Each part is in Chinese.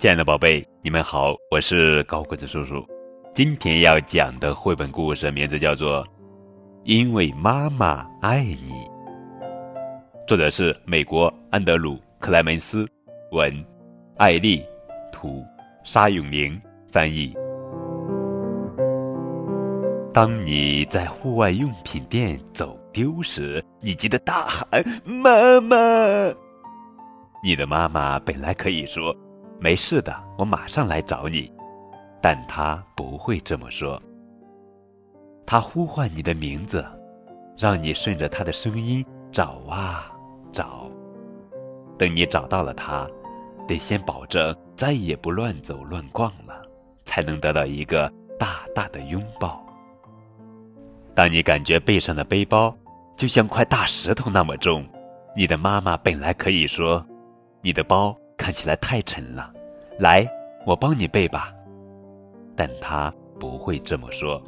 亲爱的宝贝，你们好，我是高个子叔叔。今天要讲的绘本故事名字叫做《因为妈妈爱你》，作者是美国安德鲁·克莱门斯，文，艾丽，图，沙永明翻译。当你在户外用品店走丢时，你急得大喊：“妈妈！”你的妈妈本来可以说：“没事的，我马上来找你。”但他不会这么说。他呼唤你的名字，让你顺着他的声音找啊找。等你找到了他，得先保证再也不乱走乱逛了，才能得到一个大大的拥抱。当你感觉背上的背包就像块大石头那么重，你的妈妈本来可以说：“你的包看起来太沉了，来，我帮你背吧。”但他不会这么说。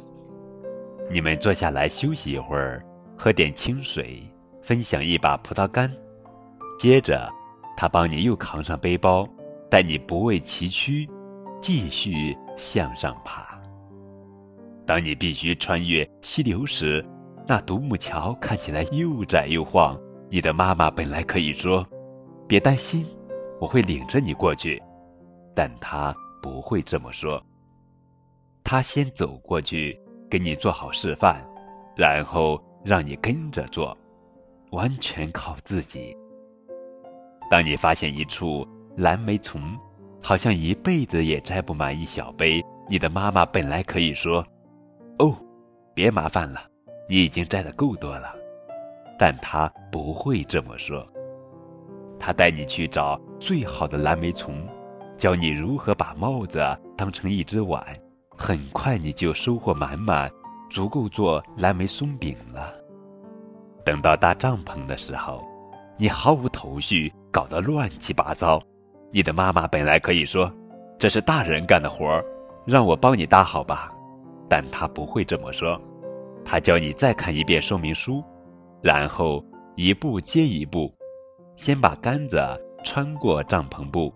你们坐下来休息一会儿，喝点清水，分享一把葡萄干，接着，他帮你又扛上背包，带你不畏崎岖，继续向上爬。当你必须穿越溪流时，那独木桥看起来又窄又晃。你的妈妈本来可以说：“别担心，我会领着你过去。”但她不会这么说。她先走过去，给你做好示范，然后让你跟着做，完全靠自己。当你发现一处蓝莓丛，好像一辈子也摘不满一小杯，你的妈妈本来可以说。哦，别麻烦了，你已经摘的够多了。但他不会这么说。他带你去找最好的蓝莓丛，教你如何把帽子当成一只碗。很快你就收获满满，足够做蓝莓松饼了。等到搭帐篷的时候，你毫无头绪，搞得乱七八糟。你的妈妈本来可以说：“这是大人干的活儿，让我帮你搭好吧。”但她不会这么说，她教你再看一遍说明书，然后一步接一步，先把杆子穿过帐篷布，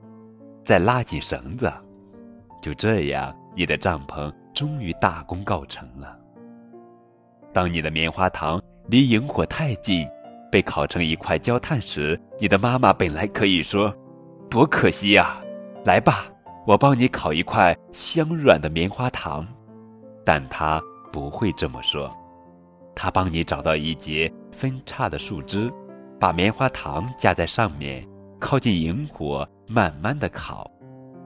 再拉紧绳子，就这样，你的帐篷终于大功告成了。当你的棉花糖离萤火太近，被烤成一块焦炭时，你的妈妈本来可以说：“多可惜呀！”来吧，我帮你烤一块香软的棉花糖。但他不会这么说，他帮你找到一截分叉的树枝，把棉花糖架在上面，靠近萤火，慢慢的烤。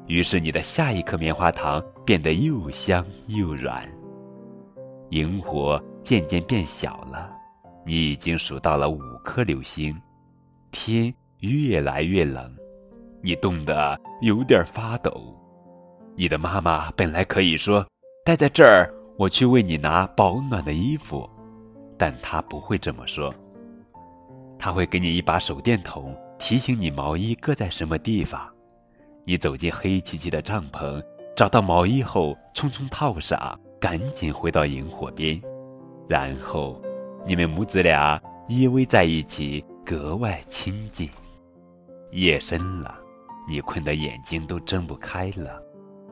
于是你的下一颗棉花糖变得又香又软。萤火渐渐变小了，你已经数到了五颗流星。天越来越冷，你冻得有点发抖。你的妈妈本来可以说。待在这儿，我去为你拿保暖的衣服，但她不会这么说。她会给你一把手电筒，提醒你毛衣搁在什么地方。你走进黑漆漆的帐篷，找到毛衣后，匆匆套上，赶紧回到萤火边，然后你们母子俩依偎在一起，格外亲近。夜深了，你困得眼睛都睁不开了。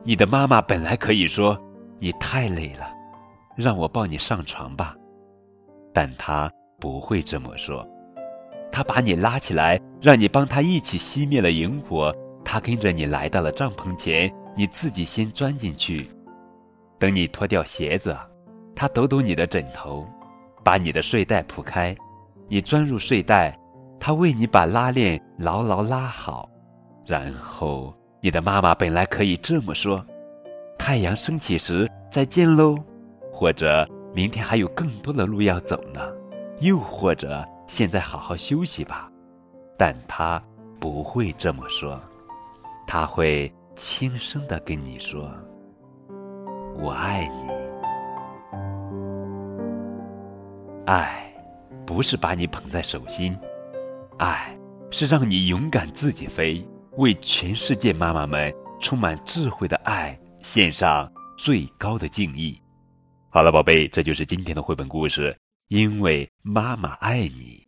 你的妈妈本来可以说。你太累了，让我抱你上床吧。但他不会这么说。他把你拉起来，让你帮他一起熄灭了萤火。他跟着你来到了帐篷前，你自己先钻进去。等你脱掉鞋子，他抖抖你的枕头，把你的睡袋铺开。你钻入睡袋，他为你把拉链牢牢拉好。然后，你的妈妈本来可以这么说。太阳升起时再见喽，或者明天还有更多的路要走呢，又或者现在好好休息吧。但他不会这么说，他会轻声的跟你说：“我爱你。”爱，不是把你捧在手心，爱是让你勇敢自己飞，为全世界妈妈们充满智慧的爱。献上最高的敬意。好了，宝贝，这就是今天的绘本故事。因为妈妈爱你。